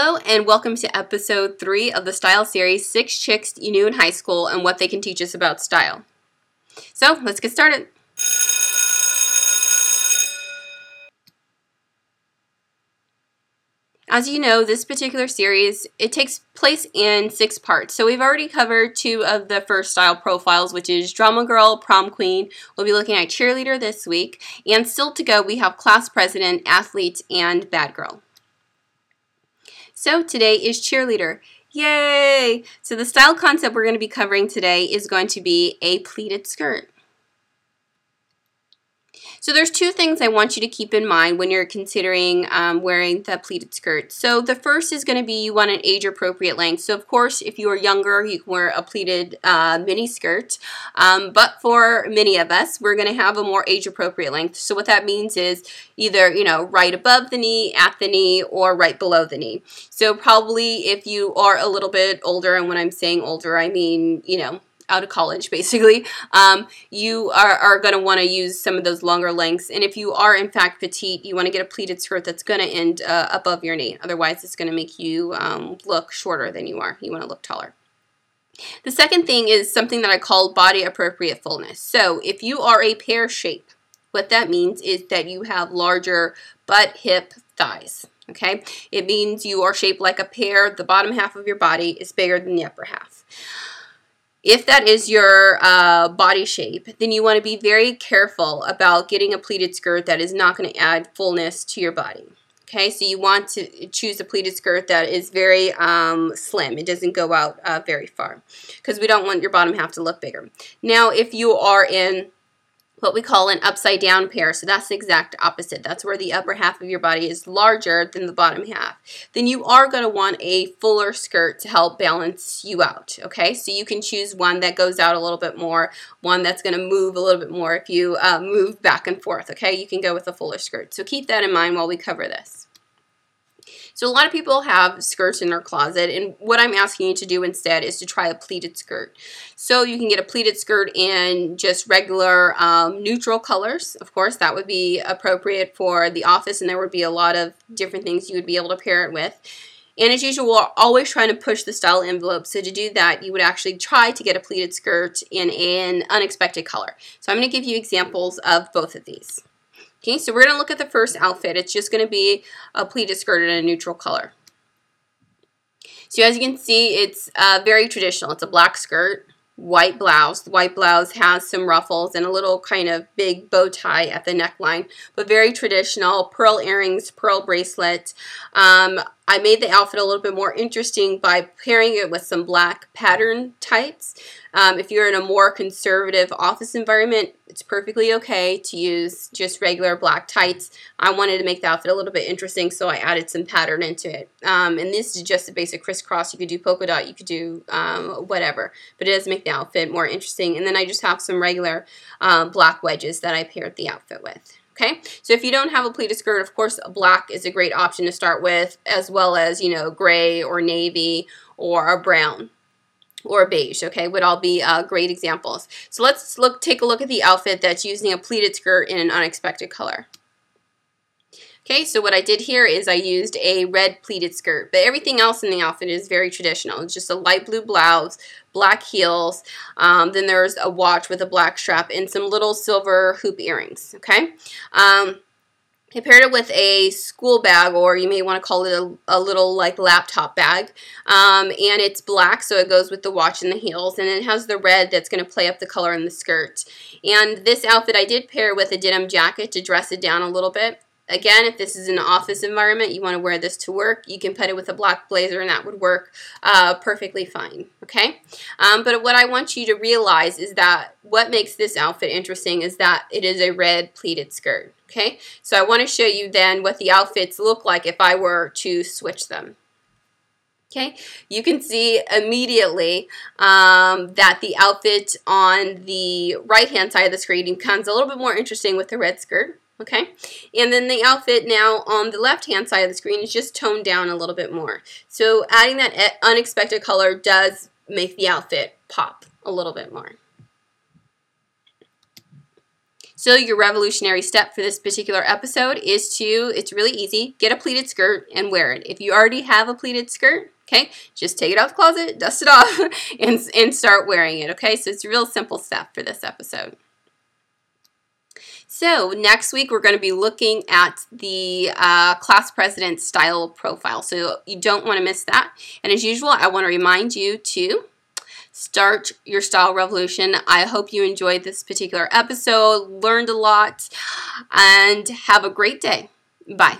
Hello and welcome to episode 3 of the Style Series 6 Chicks You Knew in High School and What They Can Teach Us About Style. So, let's get started. As you know, this particular series, it takes place in six parts. So we've already covered two of the first style profiles, which is Drama Girl, Prom Queen. We'll be looking at Cheerleader this week. And still to go, we have Class President, Athlete, and Bad Girl. So today is Cheerleader. Yay! So the style concept we're going to be covering today is going to be a pleated skirt. So there's two things I want you to keep in mind when you're considering um, wearing the pleated skirt. So the first is going to be you want an age appropriate length. So of course, if you are younger, you can wear a pleated uh, mini skirt. Um, but for many of us, we're going to have a more age appropriate length. So what that means is either, you know, right above the knee, at the knee, or right below the knee. So probably if you are a little bit older, and when I'm saying older, I mean, you know, out of college, basically, um, you are, are going to want to use some of those longer lengths. And if you are, in fact, petite, you want to get a pleated skirt that's going to end uh, above your knee. Otherwise, it's going to make you um, look shorter than you are. You want to look taller. The second thing is something that I call body appropriate fullness. So if you are a pear shape, what that means is that you have larger butt, hip, thighs. Okay, it means you are shaped like a pear. The bottom half of your body is bigger than the upper half. If that is your uh, body shape, then you want to be very careful about getting a pleated skirt that is not going to add fullness to your body. Okay, so you want to choose a pleated skirt that is very um, slim. It doesn't go out uh, very far because we don't want your bottom half to look bigger. Now, if you are in what we call an upside down pear. So that's the exact opposite. That's where the upper half of your body is larger than the bottom half. Then you are going to want a fuller skirt to help balance you out. Okay, so you can choose one that goes out a little bit more, one that's going to move a little bit more if you uh, move back and forth. Okay, you can go with a fuller skirt. So keep that in mind while we cover this. So a lot of people have skirts in their closet and what I'm asking you to do instead is to try a pleated skirt. So you can get a pleated skirt in just regular um, neutral colors. Of course, that would be appropriate for the office and there would be a lot of different things you would be able to pair it with. And as usual, we're always trying to push the style envelope. So to do that, you would actually try to get a pleated skirt in an unexpected color. So I'm going to give you examples of both of these. Okay, so we're going to look at the first outfit. It's just going to be a pleated skirt in a neutral color. So as you can see, it's uh, very traditional. It's a black skirt, white blouse. The white blouse has some ruffles and a little kind of big bow tie at the neckline, but very traditional. Pearl earrings, pearl bracelet. Um, I made the outfit a little bit more interesting by pairing it with some black pattern tights. Um, if you're in a more conservative office environment, it's perfectly okay to use just regular black tights. I wanted to make the outfit a little bit interesting, so I added some pattern into it. Um, and this is just a basic crisscross. You could do polka dot, you could do um, whatever, but it does make the outfit more interesting. And then I just have some regular um, black wedges that I paired the outfit with. Okay, so if you don't have a pleated skirt, of course, black is a great option to start with, as well as, you know, gray or navy or a brown or beige, okay, would all be uh, great examples. So let's look, take a look at the outfit that's using a pleated skirt in an unexpected color. Okay, so what I did here is I used a red pleated skirt, but everything else in the outfit is very traditional. It's just a light blue blouse, black heels, um, then there's a watch with a black strap and some little silver hoop earrings, okay? Um, I paired it with a school bag, or you may want to call it a, a little like laptop bag. Um, and it's black, so it goes with the watch and the heels. And it has the red that's going to play up the color in the skirt. And this outfit I did pair with a denim jacket to dress it down a little bit. Again, if this is an office environment, you want to wear this to work, you can put it with a black blazer and that would work uh, perfectly fine, okay? Um, but what I want you to realize is that what makes this outfit interesting is that it is a red pleated skirt, okay? So I want to show you then what the outfits look like if I were to switch them. Okay, you can see immediately um, that the outfit on the right hand side of the screen becomes a little bit more interesting with the red skirt okay? And then the outfit now on the left-hand side of the screen is just toned down a little bit more. So adding that unexpected color does make the outfit pop a little bit more. So your revolutionary step for this particular episode is to, it's really easy, get a pleated skirt and wear it. If you already have a pleated skirt, okay, just take it out of the closet, dust it off, and, and start wearing it, okay? So it's a real simple step for this episode. So next week we're going to be looking at the uh, class president style profile. So you don't want to miss that. And as usual, I want to remind you to start your style revolution. I hope you enjoyed this particular episode, learned a lot, and have a great day. Bye.